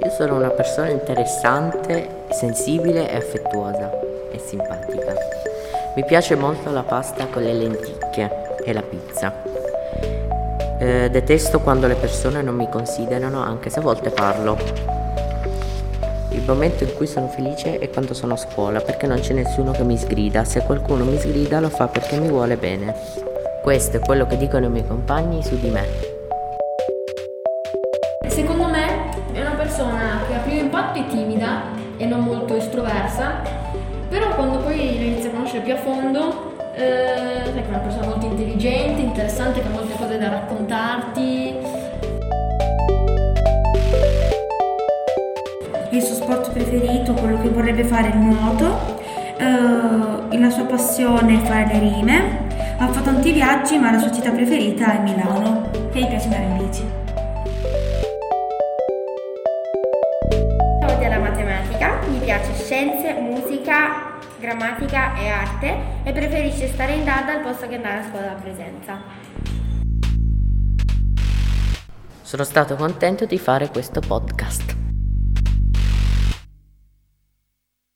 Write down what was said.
Io sono una persona interessante, sensibile e affettuosa e simpatica. Mi piace molto la pasta con le lenticchie e la pizza. Eh, detesto quando le persone non mi considerano, anche se a volte parlo. Il momento in cui sono felice è quando sono a scuola, perché non c'è nessuno che mi sgrida. Se qualcuno mi sgrida lo fa perché mi vuole bene. Questo è quello che dicono i miei compagni su di me. Persona che a primo impatto è timida e non molto estroversa, però quando poi la inizia a conoscere più a fondo, eh, è una persona molto intelligente, interessante, che ha molte cose da raccontarti. Il suo sport preferito, quello che vorrebbe fare è il nuoto, eh, la sua passione è fare le rime, ha fatto tanti viaggi ma la sua città preferita è Milano e gli piace andare in bici. Piace scienze, musica, grammatica e arte e preferisce stare in DAD al posto che andare a scuola a presenza. Sono stato contento di fare questo podcast.